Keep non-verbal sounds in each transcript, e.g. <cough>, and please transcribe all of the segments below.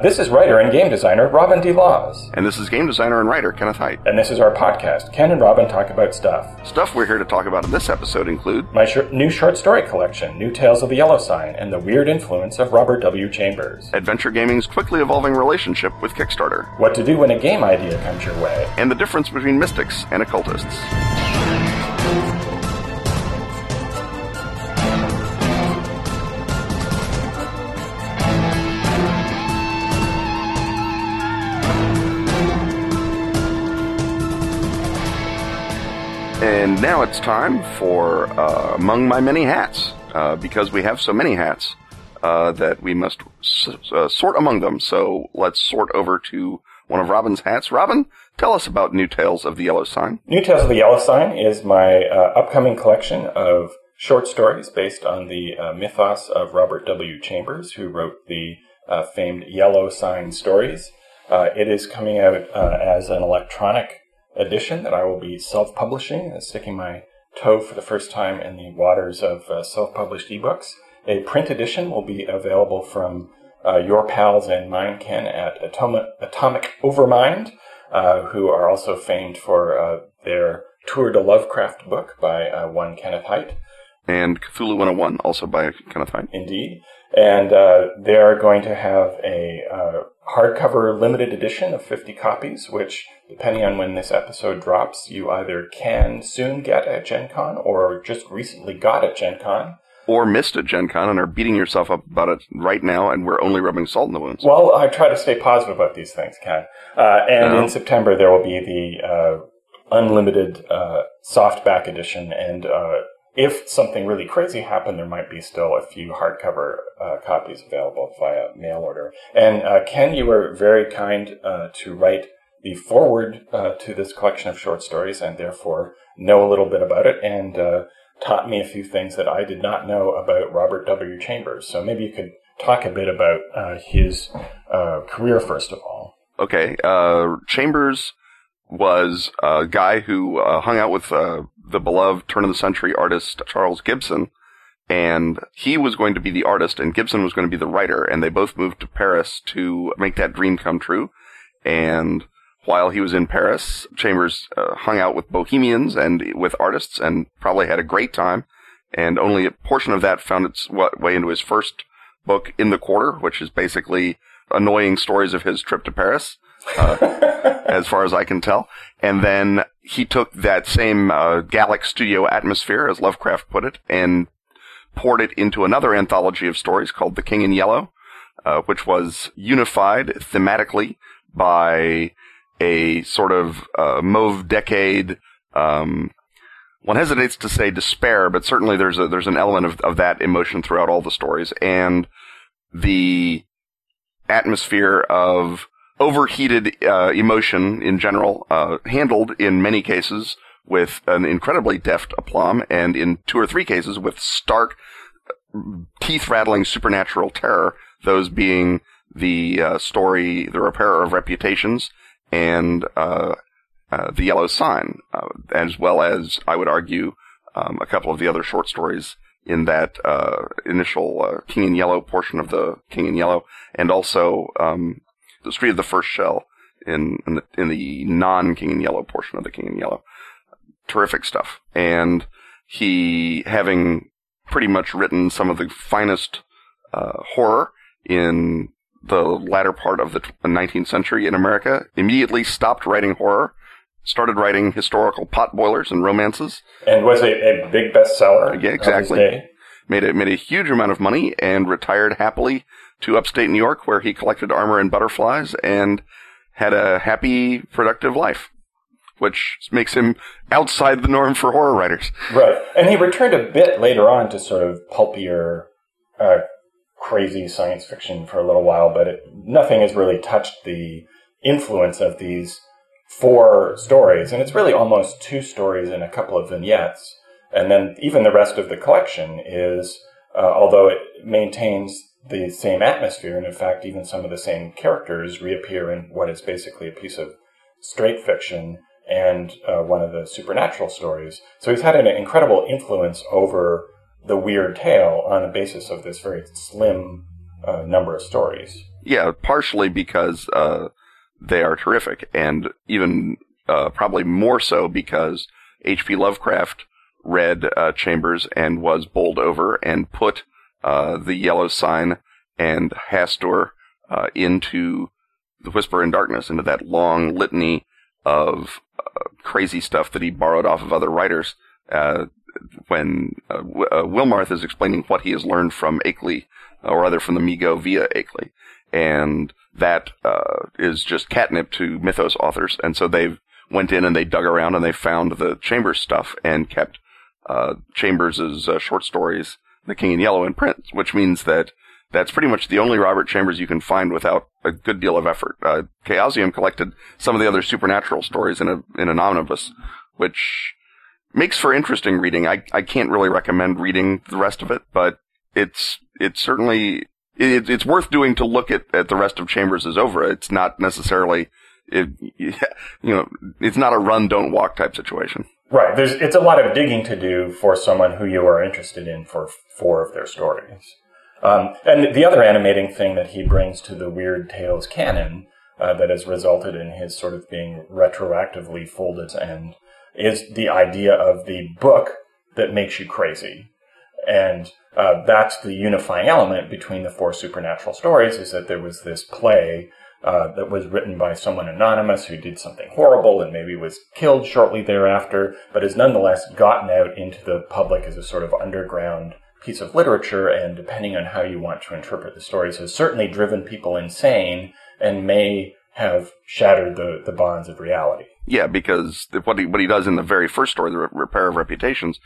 This is writer and game designer Robin D. Laws. And this is game designer and writer Kenneth Hite. And this is our podcast, Ken and Robin Talk About Stuff. Stuff we're here to talk about in this episode include My sh- new short story collection, New Tales of the Yellow Sign, and the weird influence of Robert W. Chambers. Adventure Gaming's quickly evolving relationship with Kickstarter, What to do when a game idea comes your way. and the difference between mystics and occultists. And now it's time for uh, Among My Many Hats, uh, because we have so many hats uh, that we must s- uh, sort among them. So let's sort over to one of Robin's hats. Robin, tell us about New Tales of the Yellow Sign. New Tales of the Yellow Sign is my uh, upcoming collection of short stories based on the uh, mythos of Robert W. Chambers, who wrote the famed Yellow Sign stories. Uh, it is coming out as an electronic edition that I will be self-publishing, uh, sticking my toe for the first time in the waters of uh, self-published ebooks. A print edition will be available from uh, your pals and mine, Ken, at Atomic, Atomic Overmind, uh, who are also famed for uh, their Tour de Lovecraft book by uh, one Kenneth Hite. And Cthulhu 101, also by Kenneth Hite. Indeed. And uh, they are going to have a uh, hardcover limited edition of 50 copies, which, depending on when this episode drops, you either can soon get at Gen Con or just recently got at Gen Con. Or missed at Gen Con and are beating yourself up about it right now, and we're only rubbing salt in the wounds. Well, I try to stay positive about these things, Ken. Uh, and in September, there will be the uh, unlimited uh, softback edition. And uh, if something really crazy happened, there might be still a few hardcover uh, copies available via mail order. And uh, Ken, you were very kind uh, to write the foreword uh, to this collection of short stories and therefore know a little bit about it and uh, taught me a few things that I did not know about Robert W. Chambers. So maybe you could talk a bit about uh, his career first of all. Okay, Chambers was a guy who hung out with the beloved turn of the century artist Charles Gibson, and he was going to be the artist, and Gibson was going to be the writer, and they both moved to Paris to make that dream come true. And while he was in Paris, Chambers uh, hung out with bohemians and with artists, and probably had a great time. And only a portion of that found its way into his first book, In the Quarter, which is basically annoying stories of his trip to Paris <laughs> as far as I can tell. And then he took that same uh, Gallic studio atmosphere, as Lovecraft put it, and poured it into another anthology of stories called The King in Yellow, uh, which was unified thematically by a sort of uh, mauve decade. Um, one hesitates to say despair, but certainly there's a there's an element of, of that emotion throughout all the stories, and the atmosphere of overheated uh, emotion in general, uh, handled in many cases with an incredibly deft aplomb, and in two or three cases with stark, teeth rattling supernatural terror. Those being the uh, story, The Repairer of Reputations, and uh, uh, The Yellow Sign, uh, as well as, I would argue, um, a couple of the other short stories in that uh, initial uh, King in Yellow portion of the King in Yellow, and also um, the Street of the First Shell in in the, in the non King in Yellow portion of the King in Yellow. Terrific stuff, and he having pretty much written some of the finest uh, horror in the latter part of the 19th century in America, immediately stopped writing horror, started writing historical potboilers and romances, And was a, a big bestseller. Yeah, exactly. day. made a, made a huge amount of money, and retired happily to upstate New York, where he collected armor and butterflies and had a happy, productive life, which makes him outside the norm for horror writers. Right. And he returned a bit later on to sort of pulpier, uh, crazy science fiction for a little while, but it, nothing has really touched the influence of these four stories. And it's really almost two stories and a couple of vignettes. And then even the rest of the collection is, uh, although it maintains the same atmosphere, and in fact, even some of the same characters reappear in what is basically a piece of straight fiction and uh, one of the supernatural stories. So he's had an incredible influence over the weird tale on the basis of this very slim uh, number of stories. Yeah, partially because uh, they are terrific, and even uh, probably more so because H.P. Lovecraft read uh, Chambers and was bowled over and put the Yellow Sign and Hastur uh, into the Whisper in Darkness, into that long litany of uh, crazy stuff that he borrowed off of other writers. Uh, when uh, Wilmarth is explaining what he has learned from Akeley, or rather from the Mi-Go via Akeley, and that is just catnip to mythos authors, and so they've went in and they dug around and they found the Chambers stuff and kept uh, Chambers' uh, short stories, The King in Yellow, in print, which means that that's pretty much the only Robert Chambers you can find without a good deal of effort. Uh, Chaosium collected some of the other supernatural stories in a in an omnibus, which makes for interesting reading. I I can't really recommend reading the rest of it, but it's it's certainly it, it's worth doing to look at, at the rest of Chambers' oeuvre. It's not necessarily it, <laughs> you know, it's not a run, don't walk type situation. Right. There's, it's a lot of digging to do for someone who you are interested in for four of their stories. Um, and the other animating thing that he brings to the Weird Tales canon uh, that has resulted in his sort of being retroactively folded and is the idea of the book that makes you crazy. And uh, that's the unifying element between the four supernatural stories is that there was this play uh, that was written by someone anonymous who did something horrible and maybe was killed shortly thereafter, but has nonetheless gotten out into the public as a sort of underground piece of literature, and depending on how you want to interpret the stories, has certainly driven people insane and may have shattered the, the bonds of reality. Yeah, because what he what he does in the very first story, the repair of reputations,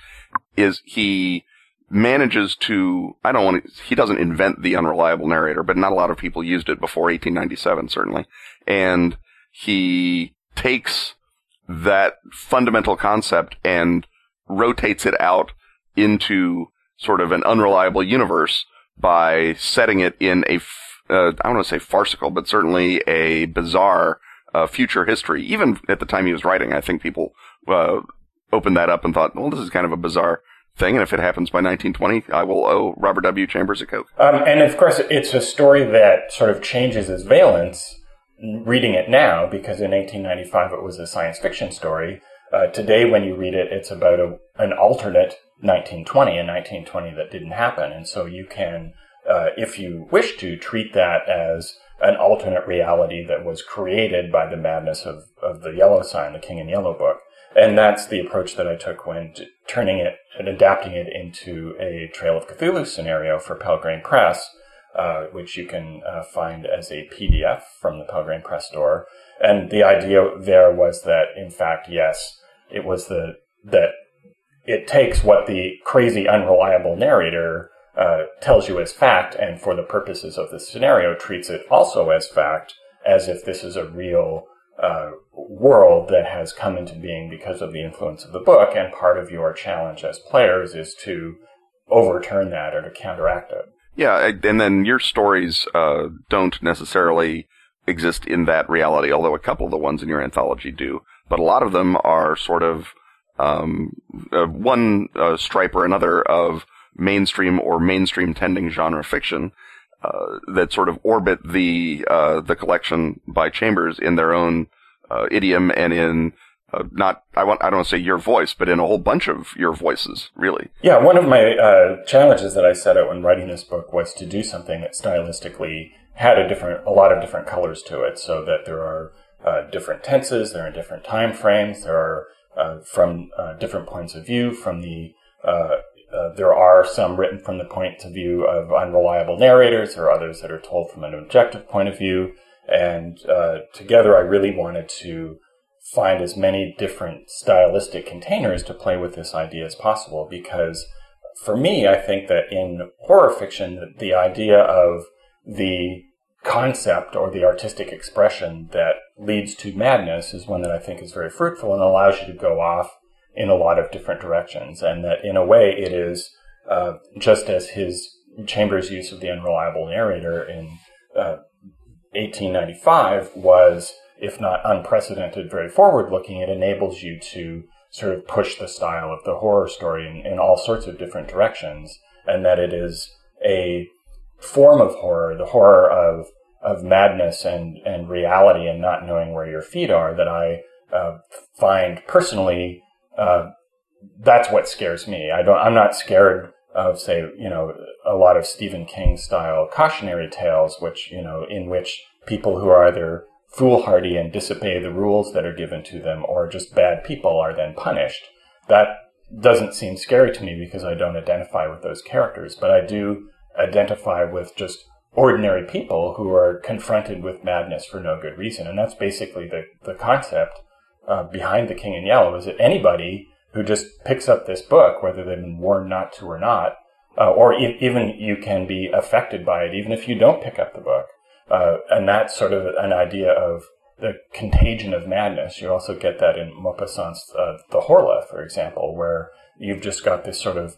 is he manages to, I don't want to, he doesn't invent the unreliable narrator, but not a lot of people used it before 1897, certainly. And he takes that fundamental concept and rotates it out into sort of an unreliable universe by setting it in a, uh, I don't want to say farcical, but certainly a bizarre uh, future history. Even at the time he was writing, I think people uh, opened that up and thought, well, this is kind of a bizarre thing, and if it happens by 1920, I will owe Robert W. Chambers a Coke. Um, and of course, it's a story that sort of changes its valence reading it now, because in 1895 it was a science fiction story. Uh, today, when you read it, it's about a, an alternate 1920 and 1920 that didn't happen. And so you can, uh, if you wish to, treat that as an alternate reality that was created by the madness of, of the Yellow Sign, the King in Yellow book. And that's the approach that I took when turning it and adapting it into a Trail of Cthulhu scenario for Pelgrane Press, uh, which you can uh, find as a PDF from the Pelgrane Press store. And the idea there was that, in fact, yes, it was the that it takes what the crazy, unreliable narrator uh, tells you as fact, and for the purposes of the scenario, treats it also as fact, as if this is a real uh, world that has come into being because of the influence of the book, and part of your challenge as players is to overturn that or to counteract it. Yeah, and then your stories uh, don't necessarily exist in that reality, although a couple of the ones in your anthology do. But a lot of them are sort of um, uh, one uh, stripe or another of mainstream or mainstream tending genre fiction uh, that sort of orbit the uh, the collection by Chambers in their own uh, idiom and in uh, not I want I don't want to say your voice, but in a whole bunch of your voices, really. Yeah, one of my uh, challenges that I set out when writing this book was to do something that stylistically had a different a lot of different colors to it, so that there are different tenses, there are different time frames, there are from different points of view from the uh, there are some written from the point of view of unreliable narrators. Are others that are told from an objective point of view. And uh, together, I really wanted to find as many different stylistic containers to play with this idea as possible. Because for me, I think that in horror fiction, the idea of the concept or the artistic expression that leads to madness is one that I think is very fruitful and allows you to go off in a lot of different directions, and that in a way it is uh, just as his Chambers' use of the unreliable narrator in uh, 1895 was, if not unprecedented, very forward-looking. It enables you to sort of push the style of the horror story in, in all sorts of different directions, and that it is a form of horror, the horror of of madness and, and reality and not knowing where your feet are that I uh, find personally uh, that's what scares me. I don't. I'm not scared of say you know a lot of Stephen King style cautionary tales, which you know in which people who are either foolhardy and disobey the rules that are given to them, or just bad people are then punished. That doesn't seem scary to me because I don't identify with those characters, but I do identify with just ordinary people who are confronted with madness for no good reason. And that's basically the, the concept uh, behind The King in Yellow is that anybody who just picks up this book, whether they've been warned not to or not, uh, or e- even you can be affected by it, even if you don't pick up the book. Uh, and that's sort of an idea of the contagion of madness. You also get that in Maupassant's uh, The Horla, for example, where you've just got this sort of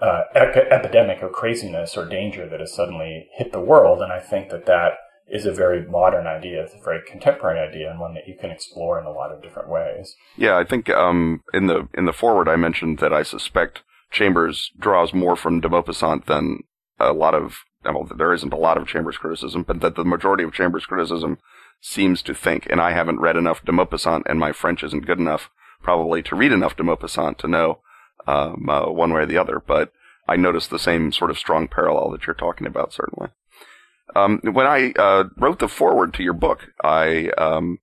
uh, epidemic of craziness or danger that has suddenly hit the world. And I think that that is a very modern idea. It's a very contemporary idea and one that you can explore in a lot of different ways. Yeah, I think um, in the in the foreword I mentioned that I suspect Chambers draws more from de Maupassant than a lot of well, there isn't a lot of Chambers criticism, but that the majority of Chambers criticism seems to think, and I haven't read enough de Maupassant, and my French isn't good enough probably to read enough de Maupassant to know um, uh, one way or the other, but I noticed the same sort of strong parallel that you're talking about, certainly. Um, when I uh, wrote the foreword to your book, I, um,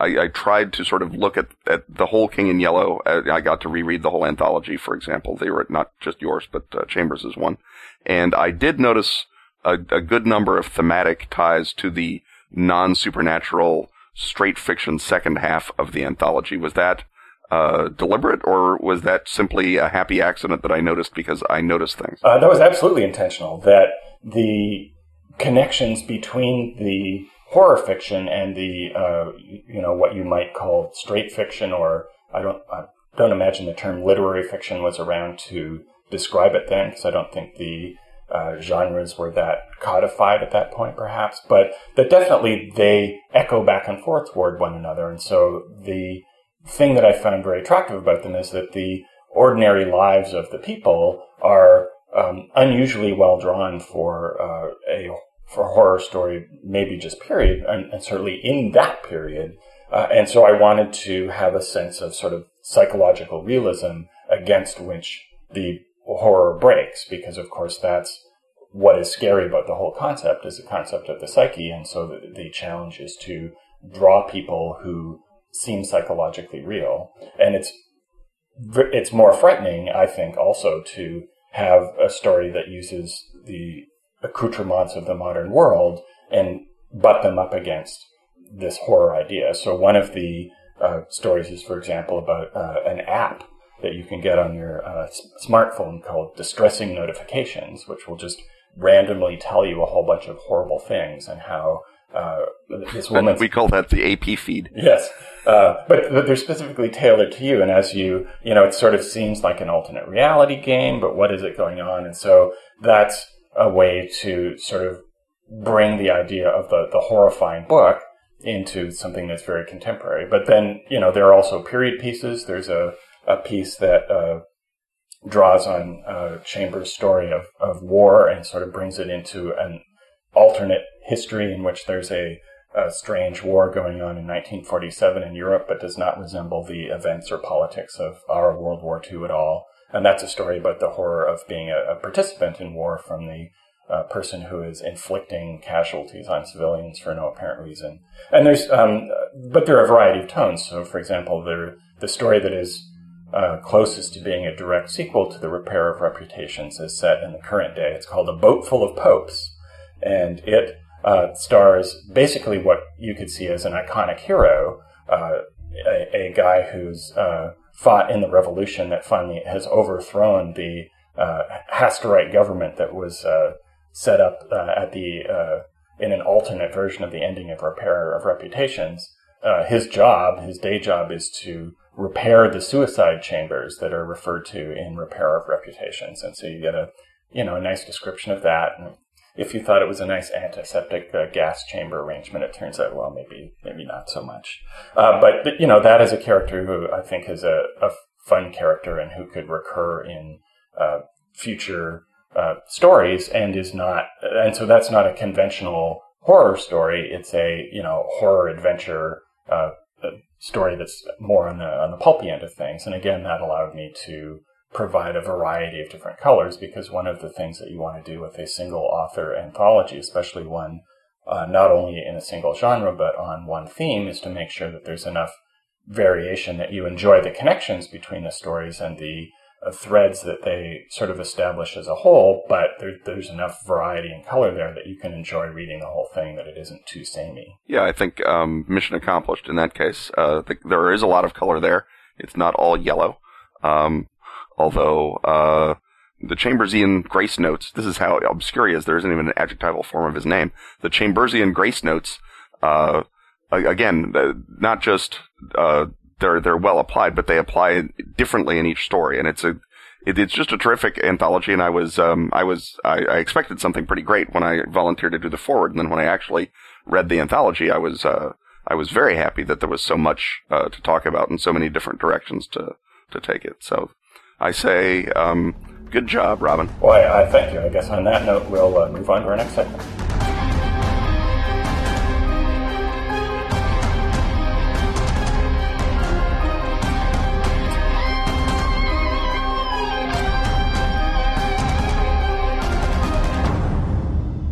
I, I tried to sort of look at, at the whole King in Yellow. Uh, I got to reread the whole anthology, for example. They were not just yours, but uh, Chambers' one, and I did notice a, a good number of thematic ties to the non-supernatural straight fiction second half of the anthology. Was that uh, deliberate, or was that simply a happy accident that I noticed because I noticed things? Uh, that was absolutely intentional. That the connections between the horror fiction and the uh, you know what you might call straight fiction, or I don't I don't imagine the term literary fiction was around to describe it then, because I don't think the uh, genres were that codified at that point, perhaps. But that definitely they echo back and forth toward one another, and so the thing that I found very attractive about them is that the ordinary lives of the people are um, unusually well drawn for uh, a for horror story, maybe just period, and, and certainly in that period. Uh, and so I wanted to have a sense of sort of psychological realism against which the horror breaks, because of course that's what is scary about the whole concept is the concept of the psyche. And so the, the challenge is to draw people who seem psychologically real. And it's, it's more frightening, I think, also to have a story that uses the accoutrements of the modern world and butt them up against this horror idea. So one of the uh, stories is, for example, about uh, an app that you can get on your uh, smartphone called distressing notifications, which will just randomly tell you a whole bunch of horrible things and how uh, this <laughs> woman. We call that the AP feed. Yes, uh, but, but they're specifically tailored to you, and as you, you know, it sort of seems like an alternate reality game, but what is it going on? And so that's a way to sort of bring the idea of the, the horrifying book into something that's very contemporary. But then, you know, there are also period pieces. There's a, a piece that uh, draws on uh, Chambers' story of, of war and sort of brings it into an alternate history in which there's a, a, strange war going on in 1947 in Europe, but does not resemble the events or politics of our World War II at all. And that's a story about the horror of being a, a participant in war from the uh, person who is inflicting casualties on civilians for no apparent reason. And there's, um, but there are a variety of tones. So, for example, there, the story that is uh, closest to being a direct sequel to The Repair of Reputations is set in the current day. It's called A Boat Full of Popes. And it uh, stars basically what you could see as an iconic hero, uh, a, a, guy who's uh, fought in the revolution that finally has overthrown the uh, government that was uh, set up uh, at the in an alternate version of the ending of Repair of Reputations. his job, his day job, is to repair the suicide chambers that are referred to in Repair of Reputations, and so you get a you know a nice description of that. And if you thought it was a nice antiseptic uh, gas chamber arrangement, it turns out, well, maybe maybe not so much. Uh, but, but, you know, that is a character who I think is a, a fun character and who could recur in uh, future uh, stories, and is not, and so that's not a conventional horror story. It's a you know horror adventure uh, story that's more on the on the pulpy end of things. And again, that allowed me to provide a variety of different colors because one of the things that you want to do with a single author anthology, especially one uh, not only in a single genre but on one theme, is to make sure that there's enough variation that you enjoy the connections between the stories and the uh, threads that they sort of establish as a whole, but there, there's enough variety and color there that you can enjoy reading the whole thing that it isn't too samey. Yeah, I think um, mission accomplished in that case. Uh, the, there is a lot of color there. It's not all yellow. Um, although uh, the Chambersian grace notes, this is how obscure he is. There isn't even an adjectival form of his name. The Chambersian grace notes, uh, again, not just uh, they're they're well applied, but they apply differently in each story, and it's a it, it's just a terrific anthology. And I was um, I was I, I, expected something pretty great when I volunteered to do the foreword, and then when I actually read the anthology, I was uh, I was very happy that there was so much uh, to talk about and so many different directions to to take it. So I say, um, good job, Robin. I, I, thank you. I guess on that note, we'll uh, move on to our next segment.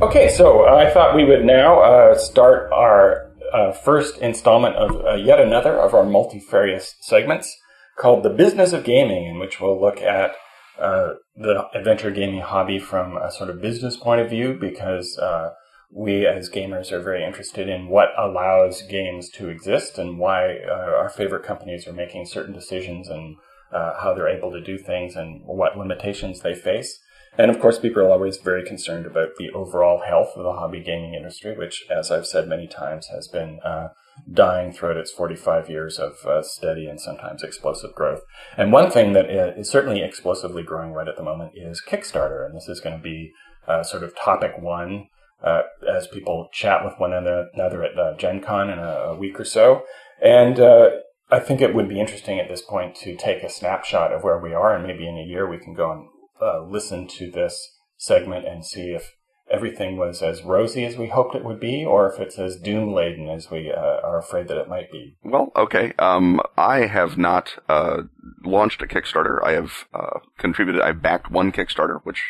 Okay, so I thought we would now uh, start our uh, first installment of uh, yet another of our multifarious segments called The Business of Gaming, in which we'll look at uh, the adventure gaming hobby from a sort of business point of view because uh, we as gamers are very interested in what allows games to exist and why uh, our favorite companies are making certain decisions and how they're able to do things and what limitations they face. And of course, people are always very concerned about the overall health of the hobby gaming industry, which, as I've said many times, has been uh, dying throughout its 45 years of uh, steady and sometimes explosive growth. And one thing that is certainly explosively growing right at the moment is Kickstarter. And this is going to be uh, sort of topic one uh, as people chat with one another at uh, Gen Con in a, a week or so. And uh, I think it would be interesting at this point to take a snapshot of where we are, and maybe in a year we can go and uh, listen to this segment and see if everything was as rosy as we hoped it would be, or if it's as doom laden as we uh, are afraid that it might be. Well, okay. Um, I have not uh, launched a Kickstarter. I have uh, contributed. I backed one Kickstarter, which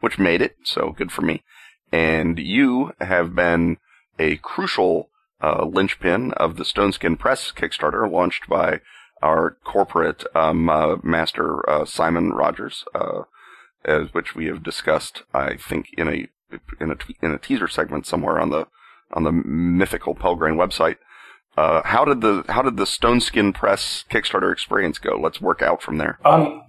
which made it, so good for me. And you have been a crucial uh, linchpin of the Stoneskin Press Kickstarter, launched by our corporate um, uh, master Simon Rogers as which we have discussed, I think, in a in a in a teaser segment somewhere on the on the mythical Pelgrane website. Uh, how did the how did the Stoneskin Press Kickstarter experience go? Let's work out from there. Um,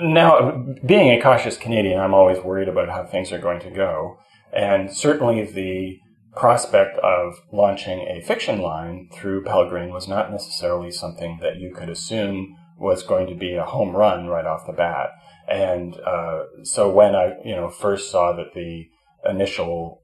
now, being a cautious Canadian, I'm always worried about how things are going to go, and certainly the prospect of launching a fiction line through Pelgrane was not necessarily something that you could assume was going to be a home run right off the bat. And uh, so when I, you know, first saw that the initial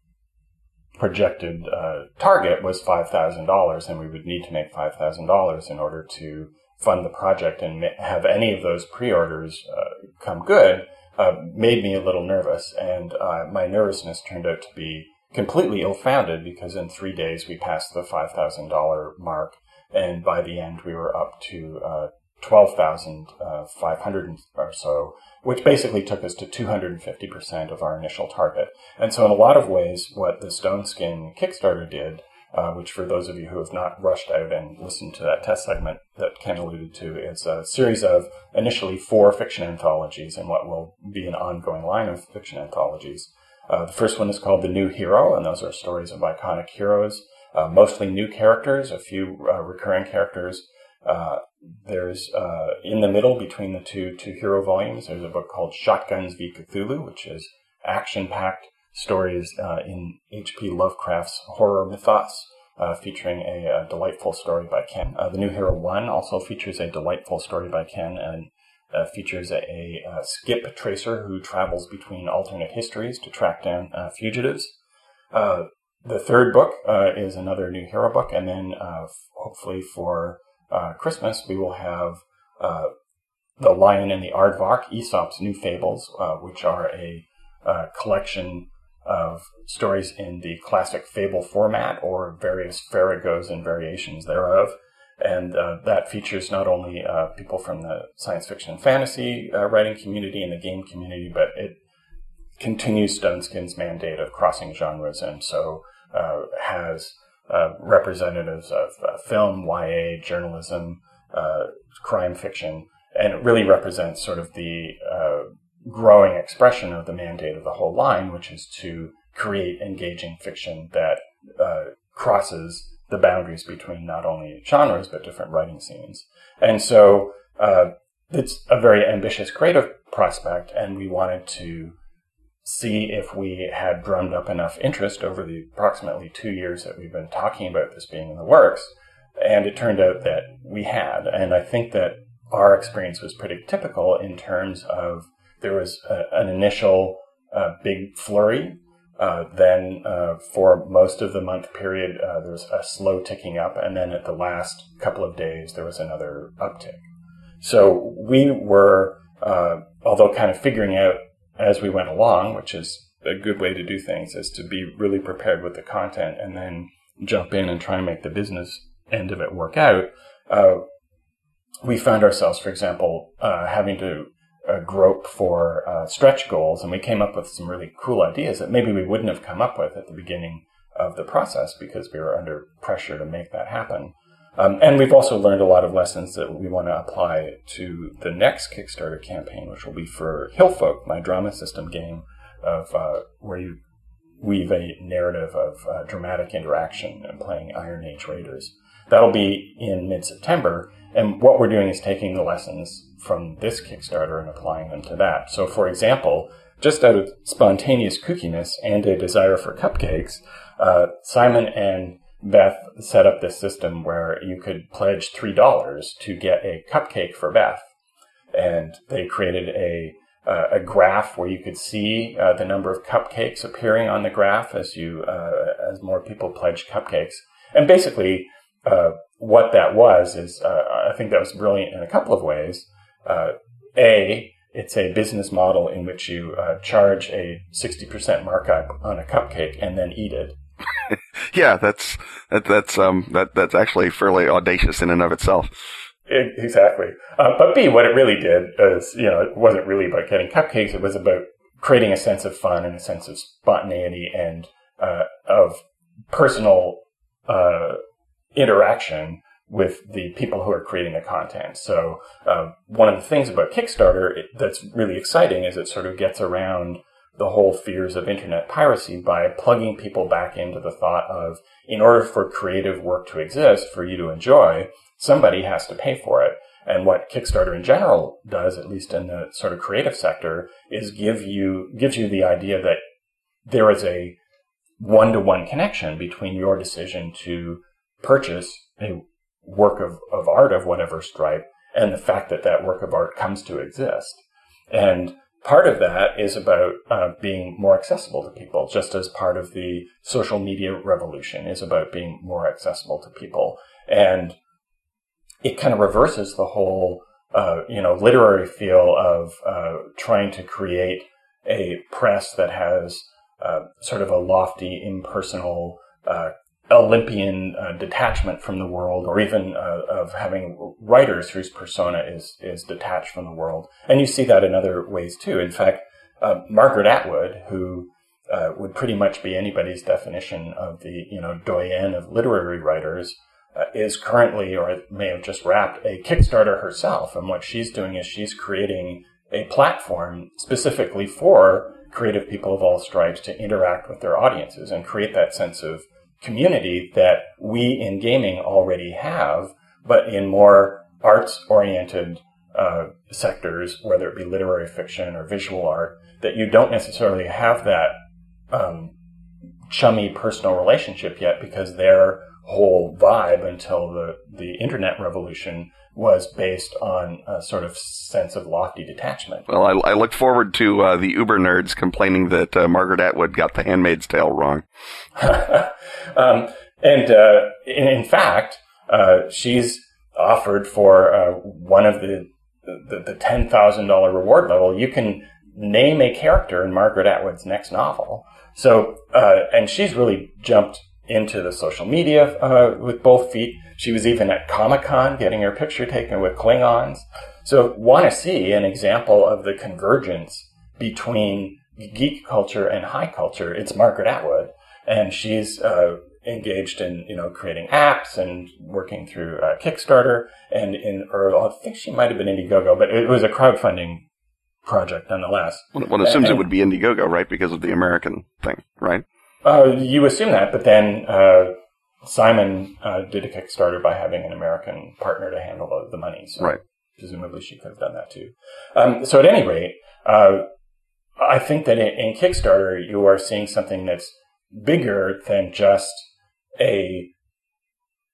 projected uh, target was five thousand dollars, and we would need to make five thousand dollars in order to fund the project and have any of those pre-orders uh, come good, uh, made me a little nervous. And uh, my nervousness turned out to be completely ill-founded because in three days we passed the five thousand dollar mark, and by the end we were up to uh, 12,500 uh, or so, which basically took us to 250% of our initial target. And so in a lot of ways, what the Stoneskin Kickstarter did, uh, which for those of you who have not rushed out and listened to that test segment that Ken alluded to, is a series of initially four fiction anthologies and what will be an ongoing line of fiction anthologies. Uh, the first one is called The New Hero, and those are stories of iconic heroes, uh, mostly new characters, a few uh, recurring characters, uh, there's uh, in the middle between the two two hero volumes. There's a book called Shotguns v Cthulhu, which is action-packed stories uh, in H.P. Lovecraft's horror mythos, uh, featuring a, a, delightful story by Ken. Uh, the New Hero One also features a delightful story by Ken and uh, features a, a, a, skip tracer who travels between alternate histories to track down fugitives. the third book is another New Hero book, and then hopefully for uh, Christmas, we will have uh, The Lion and the Aardvark, Aesop's New Fables, uh, which are a uh, collection of stories in the classic fable format or various farragos and variations thereof. And uh, that features not only uh, people from the science fiction and fantasy writing community and the game community, but it continues Stoneskin's mandate of crossing genres, and so has uh, representatives of uh, film, YA, journalism, crime fiction, and it really represents sort of the growing expression of the mandate of the whole line, which is to create engaging fiction that crosses the boundaries between not only genres but different writing scenes. And so uh, it's a very ambitious creative prospect, and we wanted to see if we had drummed up enough interest over the approximately two years that we've been talking about this being in the works. And it turned out that we had. And I think that our experience was pretty typical in terms of there was a, an initial uh, big flurry uh, then uh, for most of the month period, uh, there was a slow ticking up, and then at the last couple of days, there was another uptick. So we were, uh, although kind of figuring out as we went along, which is a good way to do things, is to be really prepared with the content and then jump in and try and make the business end of it work out. Uh, we found ourselves, for example, uh, having to a grope for uh, stretch goals, and we came up with some really cool ideas that maybe we wouldn't have come up with at the beginning of the process because we were under pressure to make that happen. Um, and we've also learned a lot of lessons that we want to apply to the next Kickstarter campaign, which will be for Hillfolk, my drama system game of uh, where you weave a narrative of uh, dramatic interaction and playing Iron Age Raiders. That'll be in mid-September, and what we're doing is taking the lessons from this Kickstarter and applying them to that. So, for example, just out of spontaneous kookiness and a desire for cupcakes, uh, Simon and Beth set up this system where you could pledge $3 to get a cupcake for Beth. And they created a, uh, a graph where you could see uh, the number of cupcakes appearing on the graph as you, uh, as more people pledged cupcakes. And basically, uh, what that was is, uh, I think that was brilliant in a couple of ways uh, a it's a business model in which you charge a 60% markup on a cupcake and then eat it. Yeah, that's that, that's um that that's actually fairly audacious in and of itself. It, exactly. Uh, but B, what it really did is, you know, it wasn't really about getting cupcakes. It was about creating a sense of fun and a sense of spontaneity and uh, of personal uh, interaction with the people who are creating the content. So uh, one of the things about Kickstarter that's really exciting is it sort of gets around the whole fears of internet piracy by plugging people back into the thought of in order for creative work to exist, for you to enjoy, somebody has to pay for it. And what Kickstarter in general does, at least in the sort of creative sector, is give you gives you the idea that there is a one to one connection between your decision to purchase a work of, of art of whatever stripe and the fact that that work of art comes to exist. And part of that is about uh, being more accessible to people, just as part of the social media revolution is about being more accessible to people. And it kind of reverses the whole, uh, you know, literary feel of uh, trying to create a press that has uh, sort of a lofty, impersonal uh, Olympian uh, detachment from the world, or even uh, of having writers whose persona is is detached from the world. And you see that in other ways too. In fact, uh, Margaret Atwood, who uh, would pretty much be anybody's definition of the you know doyen of literary writers, uh, is currently, or may have just wrapped, a Kickstarter herself. And what she's doing is she's creating a platform specifically for creative people of all stripes to interact with their audiences and create that sense of community that we in gaming already have, but in more arts oriented uh, sectors, whether it be literary fiction or visual art, that you don't necessarily have that um, chummy personal relationship yet because their whole vibe until the, the internet revolution was based on a sort of sense of lofty detachment. Well, I, I look forward to uh, the Uber nerds complaining that uh, Margaret Atwood got The Handmaid's Tale wrong. <laughs> um, and uh, in, in, fact, uh, she's offered for uh, one of the the, the ten thousand dollar reward level. You can name a character in Margaret Atwood's next novel. So, uh, and she's really jumped into the social media uh, with both feet. She was even at Comic Con getting her picture taken with Klingons. So, want to see an example of the convergence between geek culture and high culture? It's Margaret Atwood, and she's uh, engaged in you know creating apps and working through uh, Kickstarter and in or I think she might have been Indiegogo, but it was a crowdfunding project nonetheless. One, one assumes and, it would be Indiegogo, right, because of the American thing, right? Uh, you assume that, but then uh, Simon uh, did a Kickstarter by having an American partner to handle the, the money. So right. Presumably, she could have done that too. Um, so, at any rate, uh, I think that in, in Kickstarter, you are seeing something that's bigger than just a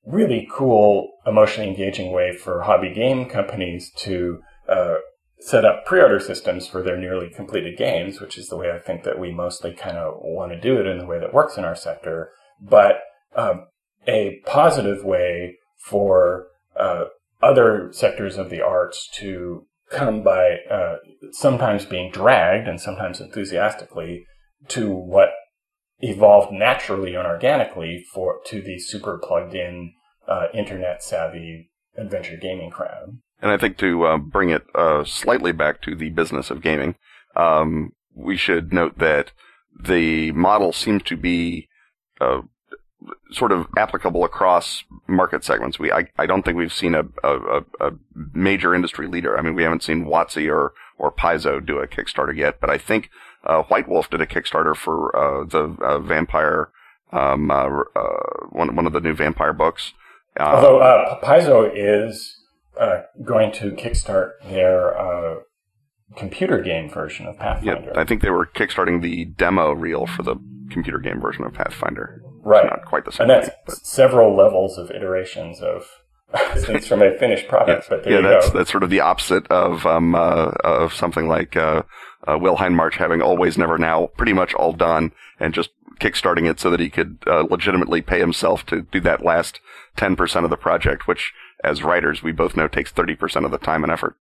really cool, emotionally engaging way for hobby game companies to uh, set up pre-order systems for their nearly completed games, which is the way I think that we mostly kind of want to do it in the way that works in our sector, but um, a positive way for uh, other sectors of the arts to come by uh, sometimes being dragged and sometimes enthusiastically to what evolved naturally and organically for to the super plugged in uh, internet savvy adventure gaming crowd. And I think to uh, bring it uh, slightly back to the business of gaming, um, we should note that the model seems to be uh, sort of applicable across market segments. We, I, I don't think we've seen a, a, a major industry leader. I mean, we haven't seen WotC or, or Paizo do a Kickstarter yet, but I think, uh, White Wolf did a Kickstarter for, uh, the, uh, vampire, um, one, one of the new vampire books. Although, uh, Paizo is, going to kickstart their, computer game version of Pathfinder. Yeah, I think they were kickstarting the demo reel for the computer game version of Pathfinder. Right. Not quite the same. And that's thing, several levels of iterations of <laughs> things from a finished product. Yeah, but yeah that's, go. that's sort of the opposite of, um, uh, of something like, uh, uh, Will Hindmarch having always, never now pretty much all done and just kickstarting it so that he could, uh, legitimately pay himself to do that last 10% of the project, which as writers, we both know takes 30% of the time and effort.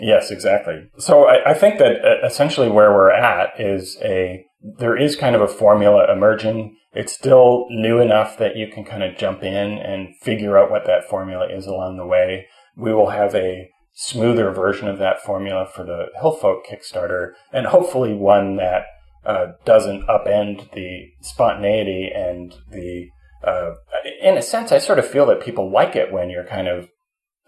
Yes, exactly. So I, I think that uh, essentially where we're at is a there is kind of a formula emerging. It's still new enough that you can kind of jump in and figure out what that formula is along the way. We will have a smoother version of that formula for the Hillfolk Kickstarter, and hopefully one that uh, doesn't upend the spontaneity and the. Uh, in a sense, I sort of feel that people like it when you're kind of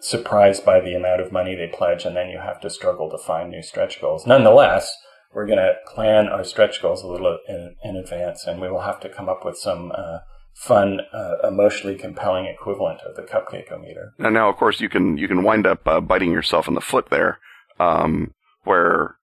surprised by the amount of money they pledge, and then you have to struggle to find new stretch goals. Nonetheless, we're going to plan our stretch goals a little in, in, advance, and we will have to come up with some uh, fun, uh, emotionally compelling equivalent of the cupcake meter. And now, of course, you can you can wind up uh, biting yourself in the foot there, um, where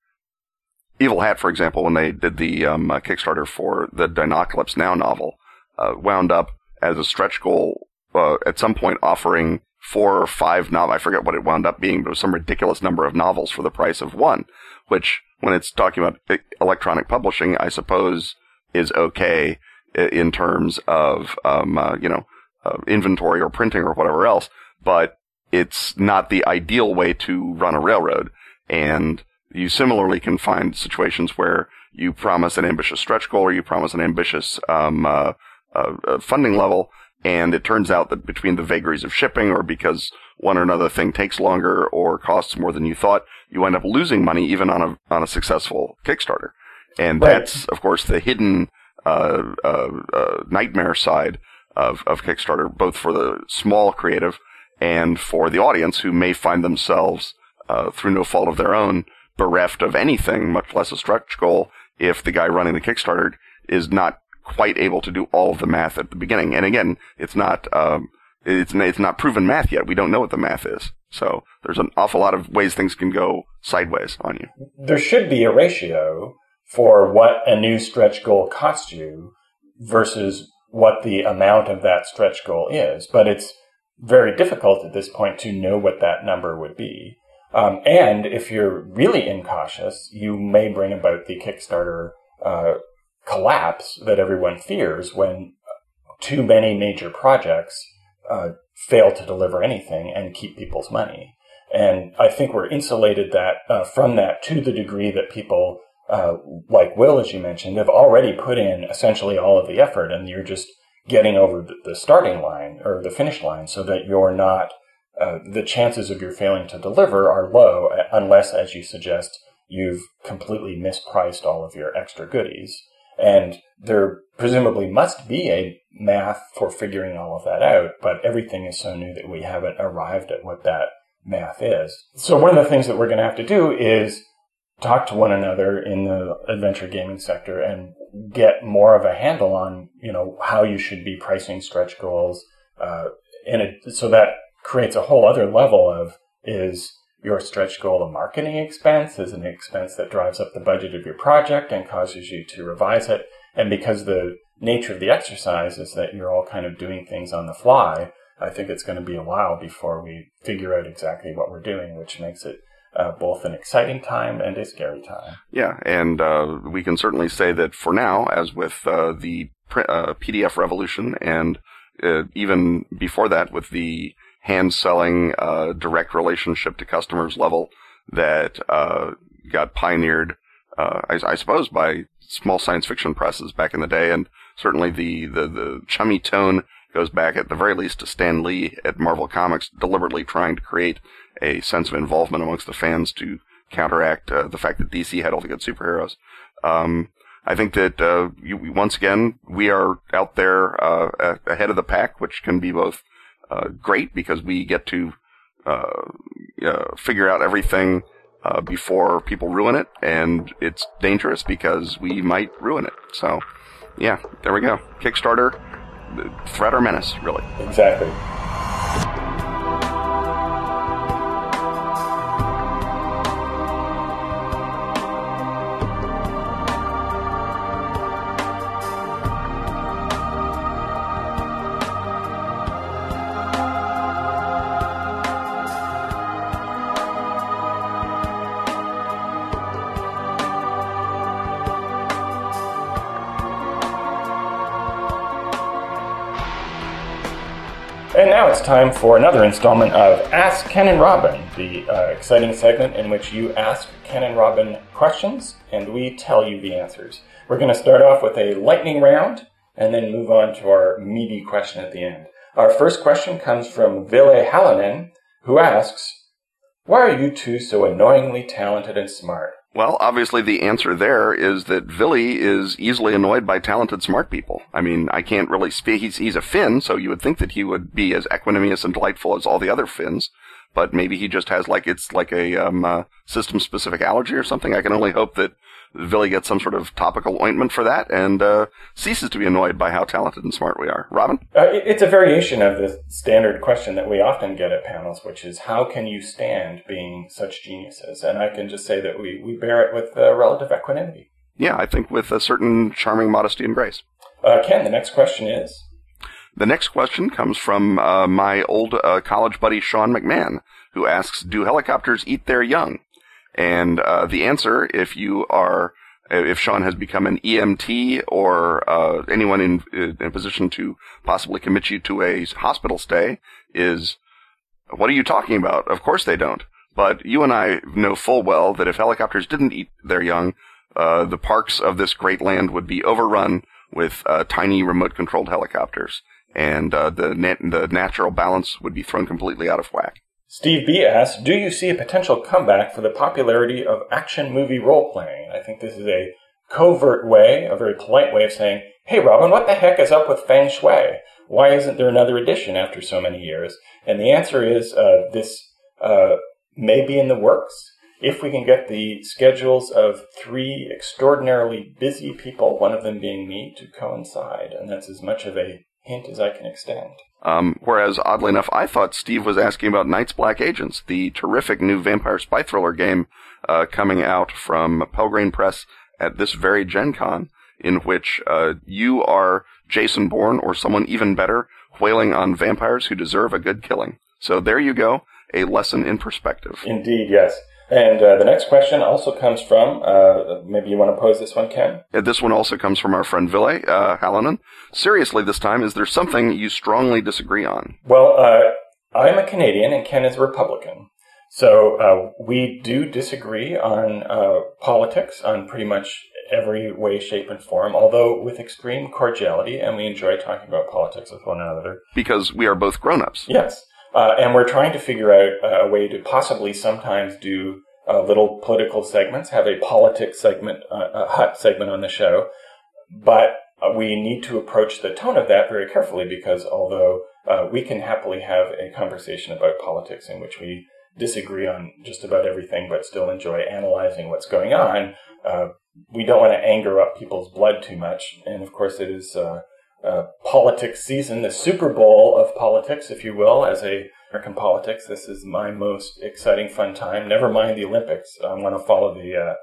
Evil Hat, for example, when they did the um, uh, Kickstarter for the Dinocalypse Now novel, uh, wound up as a stretch goal uh, at some point offering four or five novels. I forget what it wound up being, but it was some ridiculous number of novels for the price of one, which when it's talking about electronic publishing, I suppose is okay in terms of, um, uh, you know, uh, inventory or printing or whatever else, but it's not the ideal way to run a railroad. And you similarly can find situations where you promise an ambitious stretch goal or you promise an ambitious, um, uh, uh, uh funding level and it turns out that between the vagaries of shipping or because one or another thing takes longer or costs more than you thought, you end up losing money even on a, on a successful Kickstarter. And right. that's, of course, the hidden, uh, uh, uh, nightmare side of, of Kickstarter, both for the small creative and for the audience who may find themselves, uh, through no fault of their own, bereft of anything, much less a stretch goal, if the guy running the Kickstarter is not quite able to do all of the math at the beginning. And again, it's not, um, it's, it's not proven math yet. We don't know what the math is. So there's an awful lot of ways things can go sideways on you. There should be a ratio for what a new stretch goal costs you versus what the amount of that stretch goal is. But it's very difficult at this point to know what that number would be. Um, and if you're really incautious, you may bring about the Kickstarter uh, collapse that everyone fears when too many major projects uh, fail to deliver anything and keep people's money. And I think we're insulated that uh, from that to the degree that people uh, like Will, as you mentioned, have already put in essentially all of the effort, and you're just getting over the starting line or the finish line, so that you're not uh, the chances of your failing to deliver are low, unless, as you suggest, you've completely mispriced all of your extra goodies. And there presumably must be a math for figuring all of that out, but everything is so new that we haven't arrived at what that math is. So one of the things that we're going to have to do is talk to one another in the adventure gaming sector and get more of a handle on, you know, how you should be pricing stretch goals, uh, in a, so that creates a whole other level of is your stretch goal a marketing expense? Is an expense that drives up the budget of your project and causes you to revise it? And because the nature of the exercise is that you're all kind of doing things on the fly, I think it's going to be a while before we figure out exactly what we're doing, which makes it uh, both an exciting time and a scary time. Yeah, and uh, we can certainly say that for now, as with uh, the uh, PDF revolution, and uh, even before that with the hand selling, uh, direct relationship to customers level that uh, got pioneered, uh, I, I, suppose, by small science fiction presses back in the day, and certainly the, the, the chummy tone goes back at the very least to Stan Lee at Marvel Comics, deliberately trying to create a sense of involvement amongst the fans to counteract uh, the fact that DC had all the good superheroes. Um, I think that uh, you, once again we are out there uh, ahead of the pack, which can be both uh, great because we get to uh, uh, figure out everything uh, before people ruin it, and it's dangerous because we might ruin it. So, yeah, there we go. Kickstarter, threat or menace, really. Exactly. It's time for another installment of Ask Ken and Robin, the uh, exciting segment in which you ask Ken and Robin questions and we tell you the answers. We're going to start off with a lightning round and then move on to our meaty question at the end. Our first question comes from Ville Hallinan, who asks, Why are you two so annoyingly talented and smart? Well, obviously the answer there is that Villy is easily annoyed by talented, smart people. I mean, I can't really speak. He's, he's a Finn, so you would think that he would be as equanimous and delightful as all the other Finns. But maybe he just has like, it's like a, um, uh, system specific allergy or something. I can only hope that Villy gets some sort of topical ointment for that and uh, ceases to be annoyed by how talented and smart we are. Robin? Uh, it's a variation of the standard question that we often get at panels, which is how can you stand being such geniuses? And I can just say that we, we bear it with uh, relative equanimity. Yeah, I think with a certain charming modesty and grace. Uh, Ken, the next question is. The next question comes from uh, my old uh, college buddy Sean McMahon, who asks Do helicopters eat their young? And uh, the answer, if you are, if Sean has become an EMT or uh, anyone in, in a position to possibly commit you to a hospital stay, is what are you talking about? Of course they don't. But you and I know full well that if helicopters didn't eat their young, uh, the parks of this great land would be overrun with uh, tiny remote-controlled helicopters, and uh, the net, the natural balance would be thrown completely out of whack. Steve B asks, do you see a potential comeback for the popularity of action movie role playing? I think this is a covert way, a very polite way of saying, hey Robin, what the heck is up with Feng Shui? Why isn't there another edition after so many years? And the answer is, uh, this uh, may be in the works. If we can get the schedules of three extraordinarily busy people, one of them being me, to coincide, and that's as much of a hint as I can extend. Um, whereas, oddly enough, I thought Steve was asking about Night's Black Agents, the terrific new vampire spy thriller game uh, coming out from Pelgrane Press at this very Gen Con, in which uh, you are Jason Bourne or someone even better, wailing on vampires who deserve a good killing. So there you go, a lesson in perspective. Indeed, yes. And uh, the next question also comes from, uh, maybe you want to pose this one, Ken? Yeah, this one also comes from our friend Ville uh, Hallinan. Seriously, this time, is there something you strongly disagree on? Well, uh, I'm a Canadian and Ken is a Republican. So uh, we do disagree on uh, politics on pretty much every way, shape, and form, although with extreme cordiality, and we enjoy talking about politics with one another. Because we are both grown ups. Yes. Uh, and we're trying to figure out uh, a way to possibly sometimes do uh, little political segments, have a politics segment, uh, a hot segment on the show. But uh, we need to approach the tone of that very carefully because although uh, we can happily have a conversation about politics in which we disagree on just about everything, but still enjoy analyzing what's going on, we don't want to anger up people's blood too much. And of course, it is uh, politics season, the Super Bowl of politics, if you will, as a American politics. This is my most exciting, fun time. Never mind the Olympics. I'm going to follow the uh,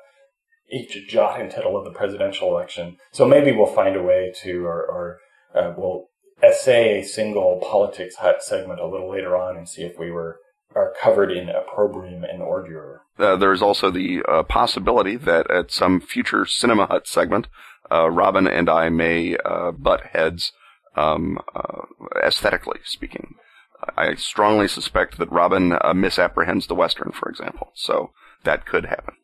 each jot and tittle of the presidential election. So maybe we'll find a way to, or, or uh, we'll essay a single politics hut segment a little later on and see if we were are covered in opprobrium and ordure. Uh, there's also the uh, possibility that at some future Cinema Hut segment, Robin and I may uh, butt heads, um, uh, aesthetically speaking. I strongly suspect that Robin uh, misapprehends the Western, for example. So that could happen.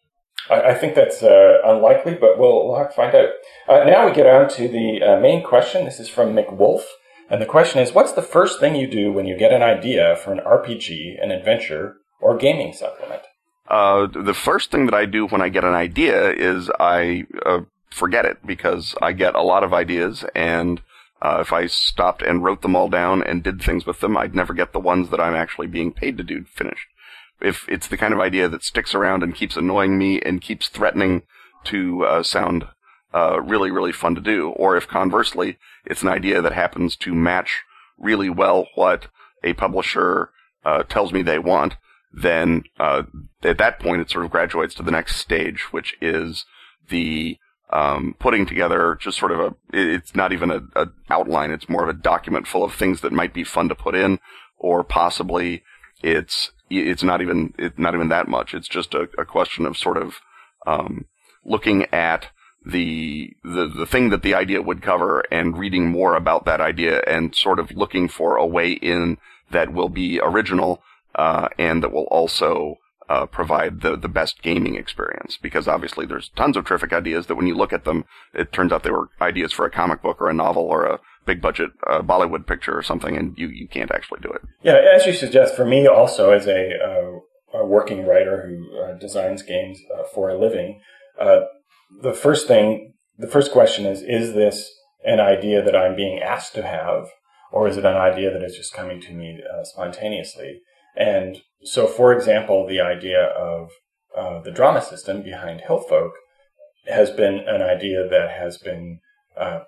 I, I think that's unlikely, but we'll, we'll, have to find out. now we get on to the main question. This is from McWolf. And the question is, what's the first thing you do when you get an idea for an RPG, an adventure, or gaming supplement? Uh, the first thing that I do when I get an idea is I uh, forget it because I get a lot of ideas, and uh, if I stopped and wrote them all down and did things with them, I'd never get the ones that I'm actually being paid to do finished. If it's the kind of idea that sticks around and keeps annoying me and keeps threatening to uh, sound uh, really, really fun to do. Or if conversely, it's an idea that happens to match really well what a publisher uh, tells me they want, then uh, at that point it sort of graduates to the next stage, which is the um, putting together just sort of a. It's not even a, a, outline; it's more of a document full of things that might be fun to put in, or possibly it's it's not even it's not even that much. It's just a, a question of sort of um, looking at the, the, the thing that the idea would cover and reading more about that idea and sort of looking for a way in that will be original, uh, and that will also, uh, provide the, the best gaming experience. Because obviously there's tons of terrific ideas that when you look at them, it turns out they were ideas for a comic book or a novel or a big budget uh, Bollywood picture or something, and you, you can't actually do it. Yeah, as you suggest, for me also as a, uh, a working writer who uh, designs games uh, for a living, uh, the first thing, the first question is, is this an idea that I'm being asked to have, or is it an idea that is just coming to me spontaneously? And so, for example, the idea of uh, the drama system behind Hillfolk has been an idea that has been uh,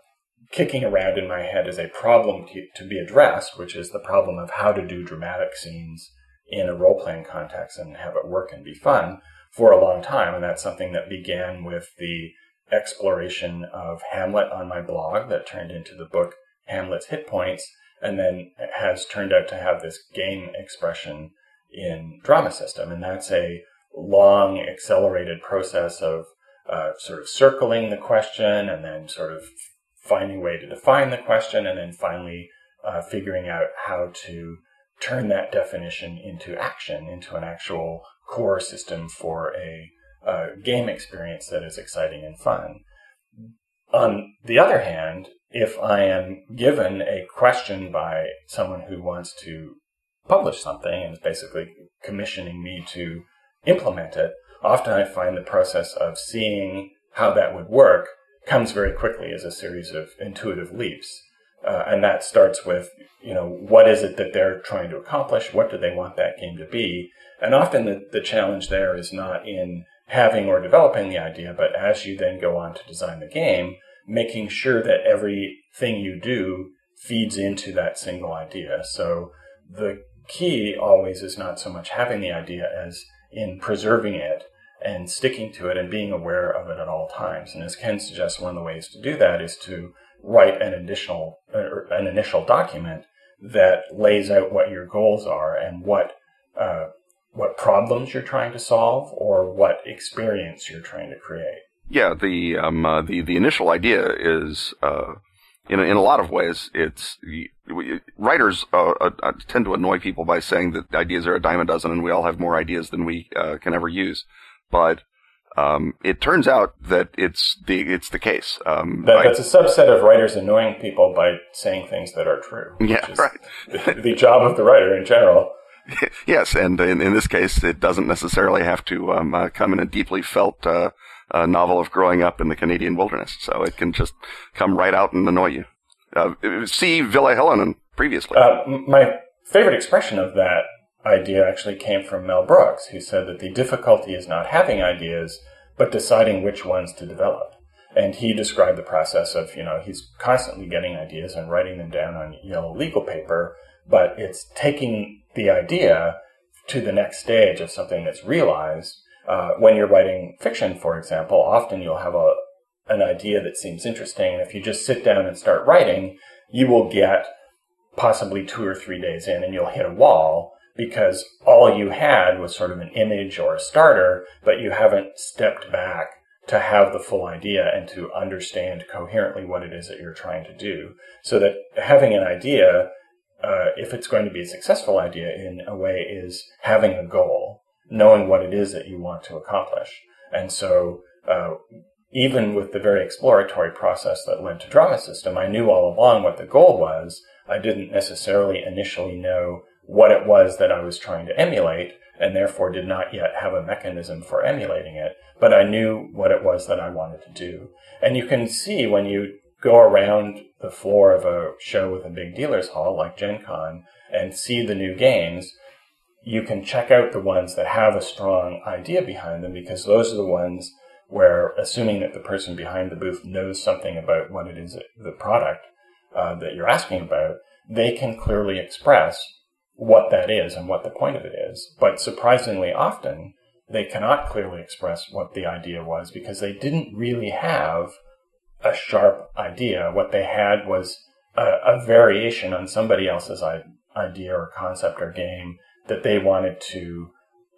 kicking around in my head as a problem to, to be addressed, which is the problem of how to do dramatic scenes in a role playing context and have it work and be fun for a long time. And that's something that began with the exploration of Hamlet on my blog that turned into the book Hamlet's Hit Points, and then has turned out to have this game expression in Drama System. And that's a long, accelerated process of uh, sort of circling the question and then sort of finding a way to define the question and then finally uh, figuring out how to turn that definition into action, into an actual core system for a uh, game experience that is exciting and fun. On the other hand, if I am given a question by someone who wants to publish something and is basically commissioning me to implement it, often I find the process of seeing how that would work comes very quickly as a series of intuitive leaps. Uh, and that starts with, you know, what is it that they're trying to accomplish? What do they want that game to be? And often the, the challenge there is not in having or developing the idea, but as you then go on to design the game, making sure that everything you do feeds into that single idea. So the key always is not so much having the idea as in preserving it and sticking to it and being aware of it at all times. And as Ken suggests, one of the ways to do that is to write an additional uh, an initial document that lays out what your goals are and what uh, what problems you're trying to solve or what experience you're trying to create. Yeah, the um, uh, the the initial idea is uh, in in a lot of ways, it's writers uh, uh, tend to annoy people by saying that ideas are a dime a dozen, and we all have more ideas than we uh, can ever use. But um, it turns out that it's the it's the case. Um, that, that's a subset of writers annoying people by saying things that are true. Yeah, right. the, the job of the writer in general. <laughs> yes, and in, in this case, it doesn't necessarily have to um, uh, come in a deeply felt uh, uh, novel of growing up in the Canadian wilderness. So it can just come right out and annoy you. Uh, see Ville Heinonen previously. Uh, my favorite expression of that idea actually came from Mel Brooks, who said that the difficulty is not having ideas, but deciding which ones to develop. And he described the process of, you know, he's constantly getting ideas and writing them down on yellow legal paper, but it's taking the idea to the next stage of something that's realized. Uh, when you're writing fiction, for example, often you'll have a, an idea that seems interesting. If you just sit down and start writing, you will get possibly two or three days in and you'll hit a wall because all you had was sort of an image or a starter, but you haven't stepped back to have the full idea and to understand coherently what it is that you're trying to do. So that having an idea, uh, if it's going to be a successful idea in a way, is having a goal, knowing what it is that you want to accomplish. And so, uh, even with the very exploratory process that led to Drama System, I knew all along what the goal was. I didn't necessarily initially know what it was that I was trying to emulate and therefore did not yet have a mechanism for emulating it, but I knew what it was that I wanted to do. And you can see when you go around the floor of a show with a big dealer's hall like Gen Con and see the new games, you can check out the ones that have a strong idea behind them because those are the ones where, assuming that the person behind the booth knows something about what it is, the product uh, that you're asking about, they can clearly express what that is and what the point of it is. But surprisingly often, they cannot clearly express what the idea was because they didn't really have a sharp idea. What they had was a, a variation on somebody else's idea or concept or game that they wanted to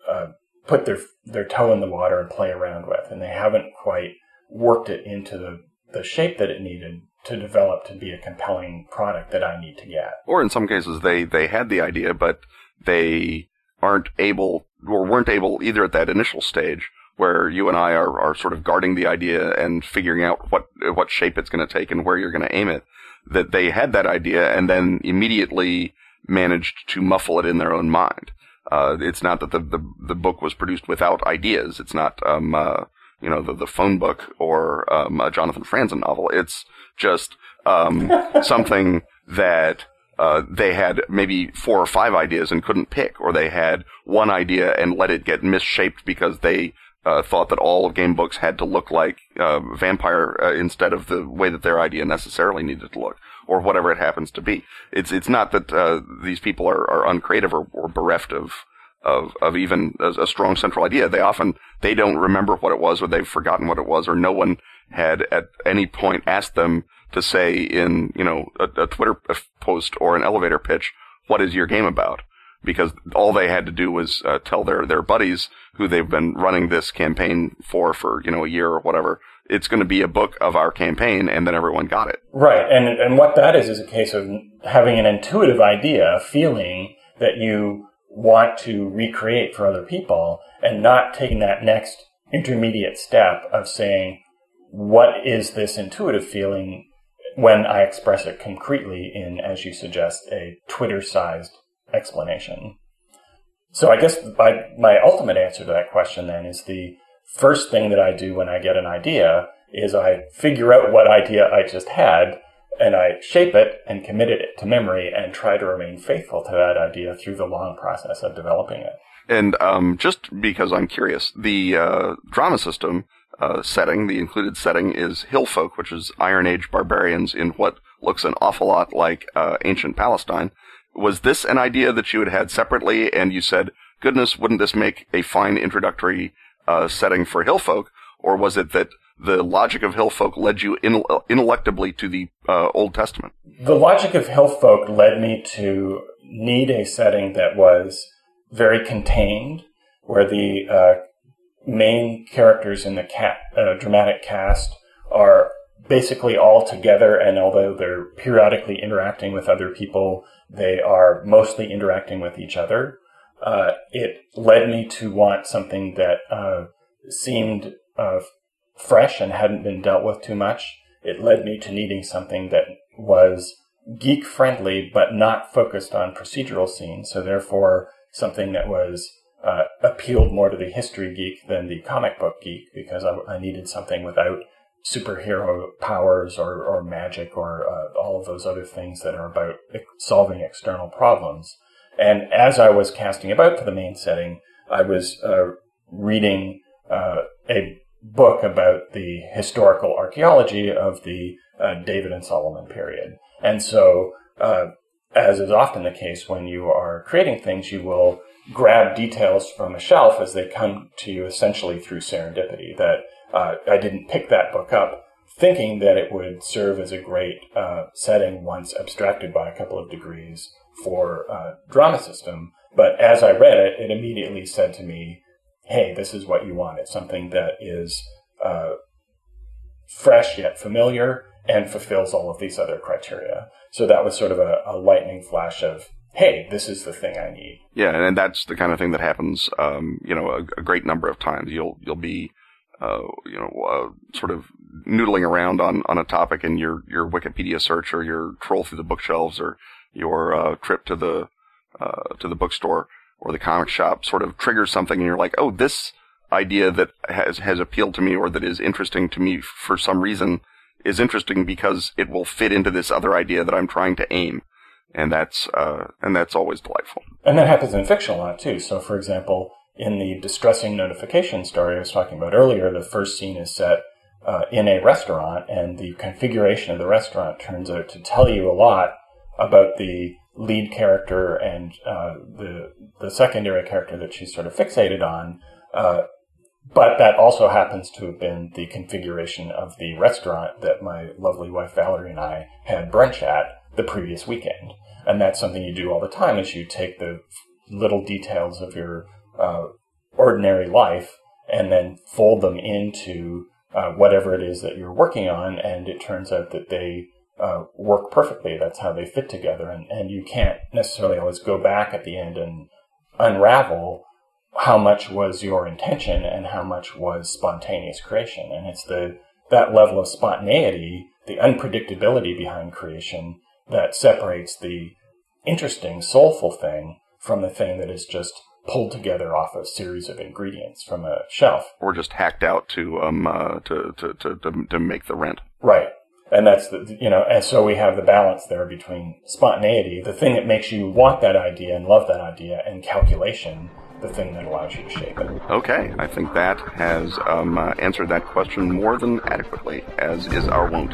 uh, put their their toe in the water and play around with, and they haven't quite worked it into the the shape that it needed to develop to be a compelling product that I need to get. Or in some cases, they, they had the idea, but they aren't able or weren't able either at that initial stage where you and I are, are sort of guarding the idea and figuring out what, what shape it's going to take and where you're going to aim it. That they had that idea and then immediately managed to muffle it in their own mind. Uh, it's not that the, the, the book was produced without ideas. It's not, um, uh, you know, the, the phone book or, um, a Jonathan Franzen novel. It's, just um, <laughs> something that uh, they had maybe four or five ideas and couldn't pick, or they had one idea and let it get misshaped because they uh, thought that all of game books had to look like uh, vampire uh, instead of the way that their idea necessarily needed to look, or whatever it happens to be. It's it's not that uh, these people are, are uncreative or, or bereft of of of even a, a, strong central idea. They often they don't remember what it was, or they've forgotten what it was, or no one had at any point asked them to say in you know a, a Twitter post or an elevator pitch, "What is your game about?" Because all they had to do was uh, tell their their buddies who they've been running this campaign for for you know a year or whatever. It's going to be a book of our campaign, and then everyone got it. Right, and and what that is is a case of having an intuitive idea, a feeling that you want to recreate for other people and not taking that next intermediate step of saying, what is this intuitive feeling when I express it concretely in, as you suggest, a Twitter sized explanation? So I guess my, my ultimate answer to that question then is the first thing that I do when I get an idea is I figure out what idea I just had and I shape it and commit it to memory and try to remain faithful to that idea through the long process of developing it. And um, just because I'm curious, the uh, drama system uh, setting, the included setting is Hillfolk, which is Iron Age barbarians in what looks an awful lot like uh, ancient Palestine. Was this an idea that you had had separately, and you said, "Goodness, wouldn't this make a fine introductory uh, setting for Hillfolk?" Or was it that the logic of Hillfolk led you in, ineluctably to the uh, Old Testament? The logic of Hillfolk led me to need a setting that was very contained, where the uh, main characters in the uh, dramatic cast are basically all together, and although they're periodically interacting with other people, they are mostly interacting with each other. Uh, it led me to want something that uh, seemed uh, fresh and hadn't been dealt with too much. It led me to needing something that was geek friendly, but not focused on procedural scenes. So therefore, something that was uh, appealed more to the history geek than the comic book geek because I, I needed something without superhero powers or, or magic or uh, all of those other things that are about solving external problems. And as I was casting about for the main setting, I was uh, reading uh, a book about the historical archaeology of the uh, David and Solomon period. And so, uh, as is often the case when you are creating things, you will grab details from a shelf as they come to you essentially through serendipity. That uh, I didn't pick that book up thinking that it would serve as a great uh, setting once abstracted by a couple of degrees for uh, drama system. But as I read it, it immediately said to me, hey, this is what you want. It's something that is uh, fresh yet familiar and fulfills all of these other criteria. So that was sort of a, a lightning flash of, hey, this is the thing I need. Yeah, and that's the kind of thing that happens, um, you know, a, a, great number of times. You'll you'll be, uh, you know, uh, sort of noodling around on, on a topic in your, your Wikipedia search or your troll through the bookshelves or your uh, trip to the uh, to the bookstore or the comic shop sort of triggers something and you're like, oh, this idea that has has appealed to me or that is interesting to me for some reason is interesting because it will fit into this other idea that I'm trying to aim. And that's uh, and that's always delightful. And that happens in fiction a lot too. So, for example, in the distressing notification story I was talking about earlier, the first scene is set uh, in a restaurant, and the configuration of the restaurant turns out to tell you a lot about the lead character and uh, the the secondary character that she's sort of fixated on. Uh, but that also happens to have been the configuration of the restaurant that my lovely wife Valerie and I had brunch at the previous weekend. And that's something you do all the time is you take the little details of your uh, ordinary life and then fold them into uh, whatever it is that you're working on. And it turns out that they uh, work perfectly. That's how they fit together. And, and you can't necessarily always go back at the end and unravel how much was your intention and how much was spontaneous creation. And it's the that level of spontaneity, the unpredictability behind creation that separates the interesting, soulful thing from the thing that is just pulled together off a series of ingredients from a shelf, or just hacked out to um uh, to, to, to to to make the rent. Right, and that's the you know, and so we have the balance there between spontaneity, the thing that makes you want that idea and love that idea, and calculation, the thing that allows you to shape it. Okay, I think that has um, uh, answered that question more than adequately, as is our wont.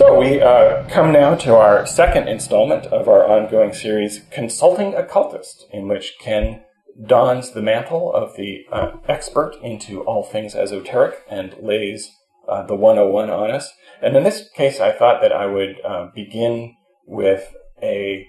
So we uh, come now to our second installment of our ongoing series, Consulting Occultist, in which Ken dons the mantle of the uh, expert into all things esoteric and lays uh, the 101 on us. And in this case, I thought that I would uh, begin with a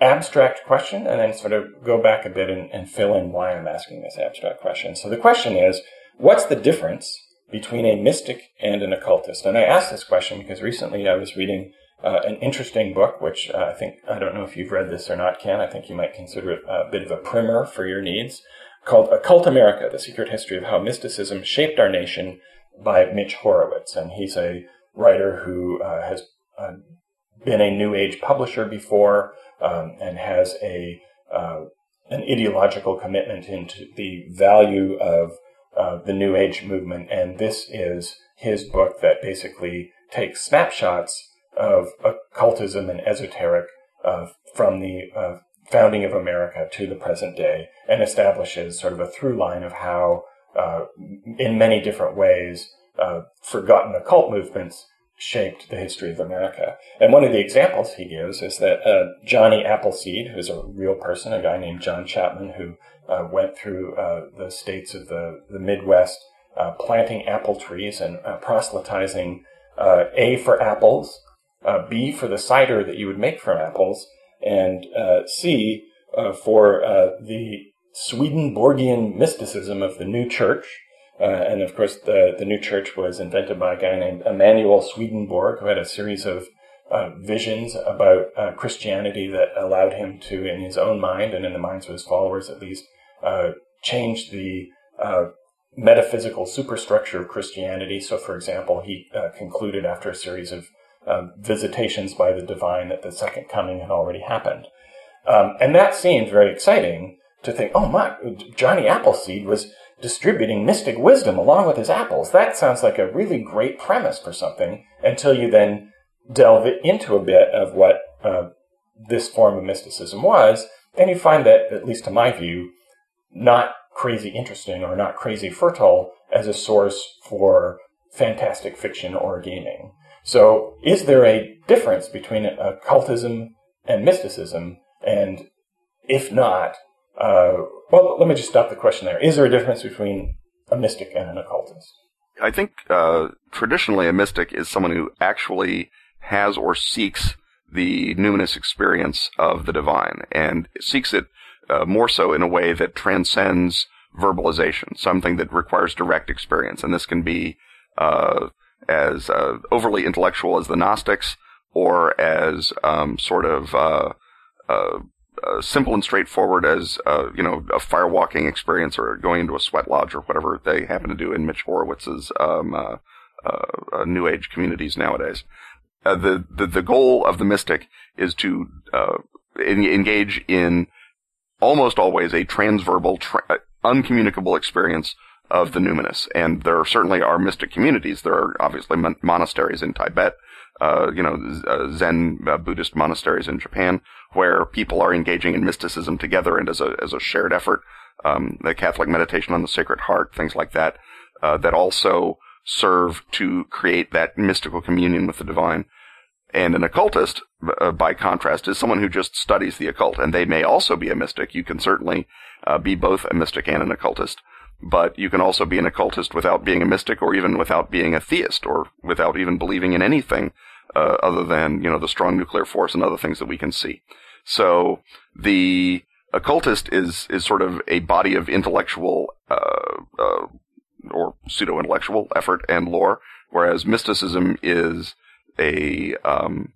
abstract question and then sort of go back a bit and, and fill in why I'm asking this abstract question. So the question is, what's the difference between a mystic and an occultist? And I asked this question because recently I was reading uh, an interesting book, which uh, I think, I don't know if you've read this or not, Ken. I think you might consider it a bit of a primer for your needs, called Occult America The Secret History of How Mysticism Shaped Our Nation by Mitch Horowitz. And he's a writer who uh, has uh, been a New Age publisher before um, and has a uh, an ideological commitment into the value of uh, the New Age movement. And this is his book that basically takes snapshots of occultism and esoteric uh, from the uh, founding of America to the present day and establishes sort of a through line of how, uh, in many different ways, forgotten occult movements shaped the history of America. And one of the examples he gives is that uh, Johnny Appleseed, who's a real person, a guy named John Chapman, who uh, went through the states of the, the Midwest planting apple trees and proselytizing uh, A for apples, uh, B for the cider that you would make from apples, and uh, C uh, for uh, the Swedenborgian mysticism of the new church. Uh, and of course, the, the new church was invented by a guy named Emanuel Swedenborg, who had a series of uh, visions about uh, Christianity that allowed him to, in his own mind and in the minds of his followers at least, uh, change the uh, metaphysical superstructure of Christianity. So, for example, he uh, concluded after a series of um, visitations by the divine that the second coming had already happened. Um, and that seemed very exciting to think, oh my, Johnny Appleseed was distributing mystic wisdom along with his apples. That sounds like a really great premise for something until you then delve into a bit of what uh, this form of mysticism was, and you find that, at least to my view, not crazy interesting or not crazy fertile as a source for fantastic fiction or gaming. So, is there a difference between occultism and mysticism? And if not, uh, well, let me just stop the question there. Is there a difference between a mystic and an occultist? I think uh, traditionally a mystic is someone who actually has or seeks the numinous experience of the divine and seeks it uh, more so in a way that transcends verbalization, something that requires direct experience. And this can be uh, as uh, overly intellectual as the Gnostics or as um, sort of uh, uh, uh, simple and straightforward as you know a firewalking experience or going into a sweat lodge or whatever they happen to do in Mitch Horowitz's um, New Age communities nowadays uh, the, the the goal of the mystic is to uh, in, engage in almost always a transverbal, tra- uh, uncommunicable experience of the numinous. And there certainly are mystic communities. There are obviously mon- monasteries in Tibet, uh, you know, uh, Zen uh, Buddhist monasteries in Japan, where people are engaging in mysticism together and as a as a shared effort. Um, the Catholic meditation on the Sacred Heart, things like that, that also serve to create that mystical communion with the divine. And an occultist, uh, by contrast, is someone who just studies the occult, and they may also be a mystic. You can certainly uh, be both a mystic and an occultist, but you can also be an occultist without being a mystic, or even without being a theist, or without even believing in anything uh, other than you know the strong nuclear force and other things that we can see. So the occultist is is sort of a body of intellectual uh, uh, or pseudo intellectual effort and lore, whereas mysticism is a um,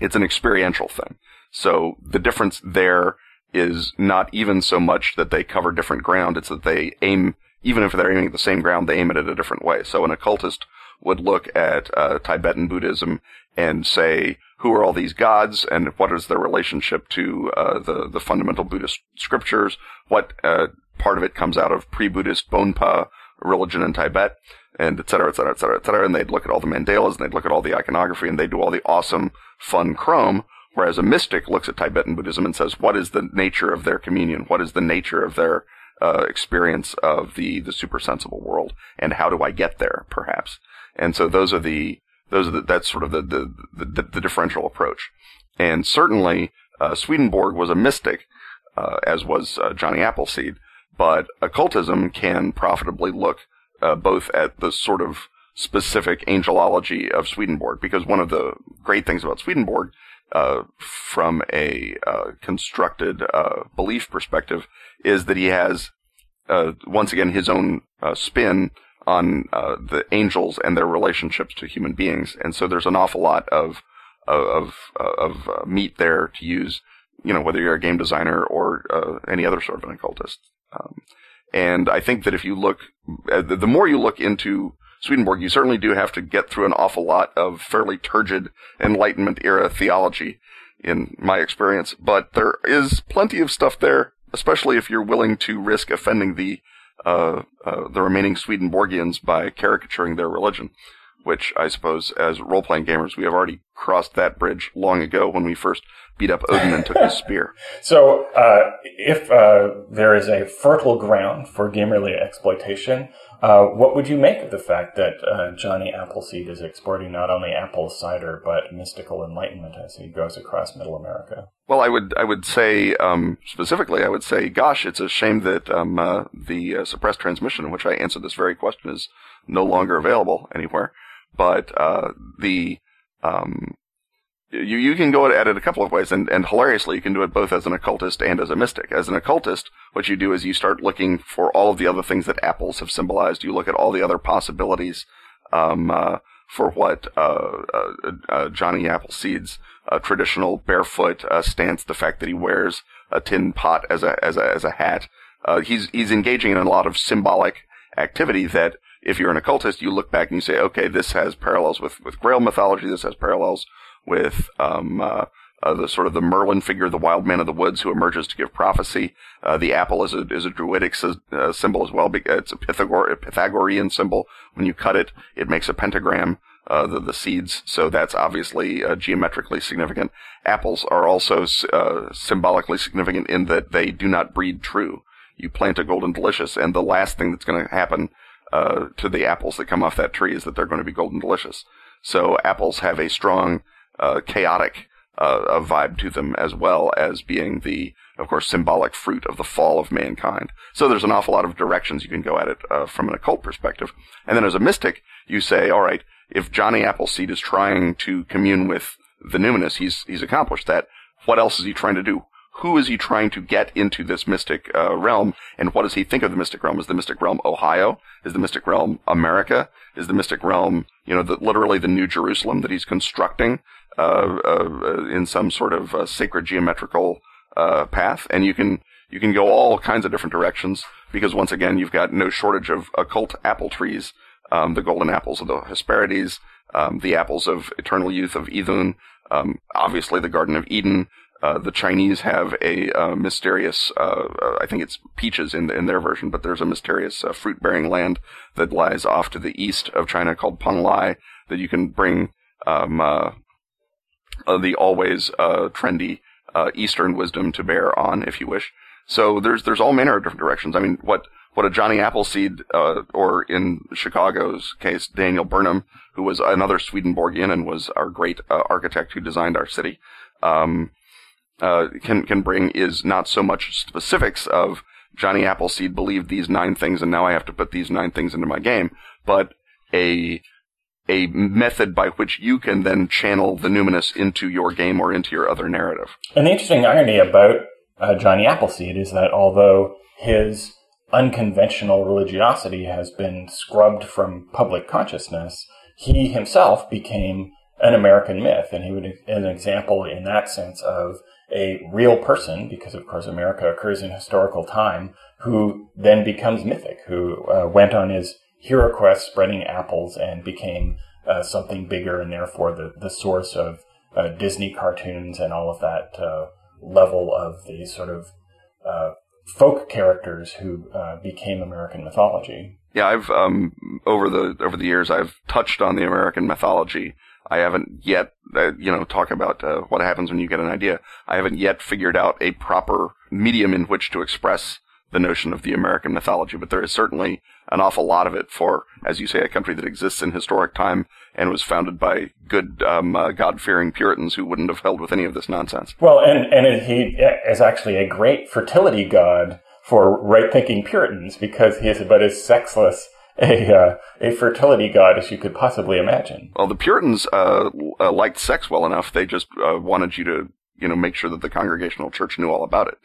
it's an experiential thing. So the difference there is not even so much that they cover different ground; it's that they aim, even if they're aiming at the same ground, they aim it at a different way. So an occultist would look at uh, Tibetan Buddhism and say, who are all these gods and what is their relationship to uh, the the fundamental Buddhist scriptures? What uh, part of it comes out of pre-Buddhist Bonpa religion in Tibet, and et cetera, et cetera, et cetera, et cetera. And they'd look at all the mandalas and they'd look at all the iconography and they'd do all the awesome, fun chrome. Whereas a mystic looks at Tibetan Buddhism and says, what is the nature of their communion? What is the nature of their uh, experience of the, the supersensible world? And how do I get there, perhaps? And so those are the, those are the, that's sort of the, the, the, the differential approach. And certainly, uh, Swedenborg was a mystic, uh, as was uh, Johnny Appleseed, but occultism can profitably look uh, both at the sort of specific angelology of Swedenborg, because one of the great things about Swedenborg, uh, from a uh, constructed uh, belief perspective, is that he has uh, once again his own uh, spin on the angels and their relationships to human beings, and so there's an awful lot of of of, meat there to use. You know, whether you're a game designer or any other sort of an occultist. Um, and I think that if you look, uh, the more you look into Swedenborg, you certainly do have to get through an awful lot of fairly turgid Enlightenment era theology, in my experience. But there is plenty of stuff there, especially if you're willing to risk offending the uh, uh, the remaining Swedenborgians by caricaturing their religion which I suppose as role playing gamers, we have already crossed that bridge long ago when we first beat up Odin and took his <laughs> spear. So, uh, if uh, there is a fertile ground for gamerly exploitation, uh, what would you make of the fact that uh, Johnny Appleseed is exporting not only apple cider but mystical enlightenment as he goes across Middle America? Well, I would I would say um, specifically, I would say, gosh, it's a shame that um, uh, the uh, suppressed transmission in which I answered this very question is no longer available anywhere. But uh, the um, you you can go at it a couple of ways, and, and hilariously, you can do it both as an occultist and as a mystic. As an occultist, what you do is you start looking for all of the other things that apples have symbolized. You look at all the other possibilities um, uh, for what uh, uh, uh Johnny Appleseed's uh, traditional barefoot uh, stance, the fact that he wears a tin pot as a as a as a hat. he's he's engaging in a lot of symbolic activity that if you're an occultist, you look back and you say, okay, this has parallels with, with Grail mythology, this has parallels with um, uh, uh, the sort of the Merlin figure, the wild man of the woods who emerges to give prophecy. Uh, the apple is a is a druidic uh, symbol as well. It's a, Pythagor- a, Pythagorean symbol. When you cut it, it makes a pentagram. Uh, the the seeds, so that's obviously uh, geometrically significant. Apples are also uh, symbolically significant in that they do not breed true. You plant a golden delicious, and the last thing that's going to happen to the apples that come off that tree is that they're going to be golden delicious. So apples have a strong uh, chaotic uh, vibe to them as well as being the, of course, symbolic fruit of the fall of mankind. So there's an awful lot of directions you can go at it uh, from an occult perspective. And then as a mystic, you say, all right, if Johnny Appleseed is trying to commune with the numinous, he's he's accomplished that. What else is he trying to do? Who is he trying to get into this mystic uh, realm, and what does he think of the mystic realm? Is the mystic realm Ohio? Is the mystic realm America? Is the mystic realm, you know, the, literally the New Jerusalem that he's constructing? Uh, uh, in some sort of uh, sacred geometrical path, and you can you can go all kinds of different directions because once again you've got no shortage of occult apple trees, um, the golden apples of the Hesperides, um, the apples of eternal youth of Idun, um, obviously the Garden of Eden. Uh, the Chinese have a uh, mysterious, uh, I think it's peaches in, in their version, but there's a mysterious fruit bearing land that lies off to the east of China called Penglai that you can bring um, uh, the always uh, trendy uh, Eastern wisdom to bear on, if you wish. So there's there's all manner of different directions. I mean, what what a Johnny Appleseed, uh, or in Chicago's case, Daniel Burnham, who was another Swedenborgian and was our great uh, architect who designed our city, um, uh, can can bring is not so much specifics of Johnny Appleseed believed these nine things and now I have to put these nine things into my game, but a a method by which you can then channel the numinous into your game or into your other narrative. And the interesting irony about uh, Johnny Appleseed is that although his unconventional religiosity has been scrubbed from public consciousness, he himself became an American myth, and he would an example in that sense of a real person, because of course America occurs in historical time, who then becomes mythic, who uh, went on his Hero Quest spreading apples and became uh, something bigger and therefore the, the source of uh, Disney cartoons and all of that uh, level of the sort of uh, folk characters who uh, became American mythology. Yeah, I've um, over the over the years I've touched on the American mythology. I haven't yet, uh, you know, talk about what happens when you get an idea. I haven't yet figured out a proper medium in which to express the notion of the American mythology, but there is certainly an awful lot of it for, as you say, a country that exists in historic time and was founded by good, um, uh, God-fearing Puritans who wouldn't have held with any of this nonsense. Well, and, and he is actually a great fertility god for right-thinking Puritans because he is about as sexless a uh, a fertility god as you could possibly imagine. Well, the Puritans uh, uh, liked sex well enough; they just uh, wanted you to, you know, make sure that the Congregational Church knew all about it.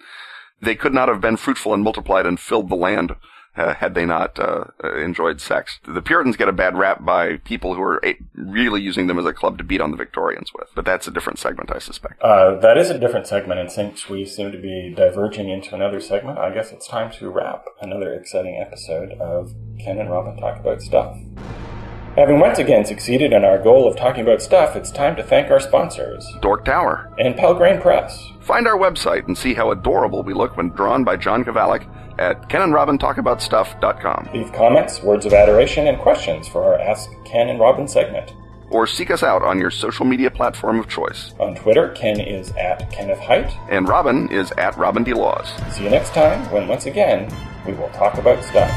They could not have been fruitful and multiplied and filled the land uh, had they not uh, enjoyed sex. The Puritans get a bad rap by people who are a- really using them as a club to beat on the Victorians with, but that's a different segment, I suspect. Uh, that is a different segment, and since we seem to be diverging into another segment, I guess it's time to wrap another exciting episode of Ken and Robin Talk About Stuff. Having once again succeeded in our goal of talking about stuff, it's time to thank our sponsors Dork Tower and Pelgrane Press. Find our website and see how adorable we look when drawn by John Kovalic at kenandrobintalkaboutstuff.com. Leave comments, words of adoration, and questions for our Ask Ken and Robin segment. Or seek us out on your social media platform of choice. On Twitter, Ken is at Kenneth Hite. And Robin is at Robin D. Laws. See you next time when once again we will talk about stuff.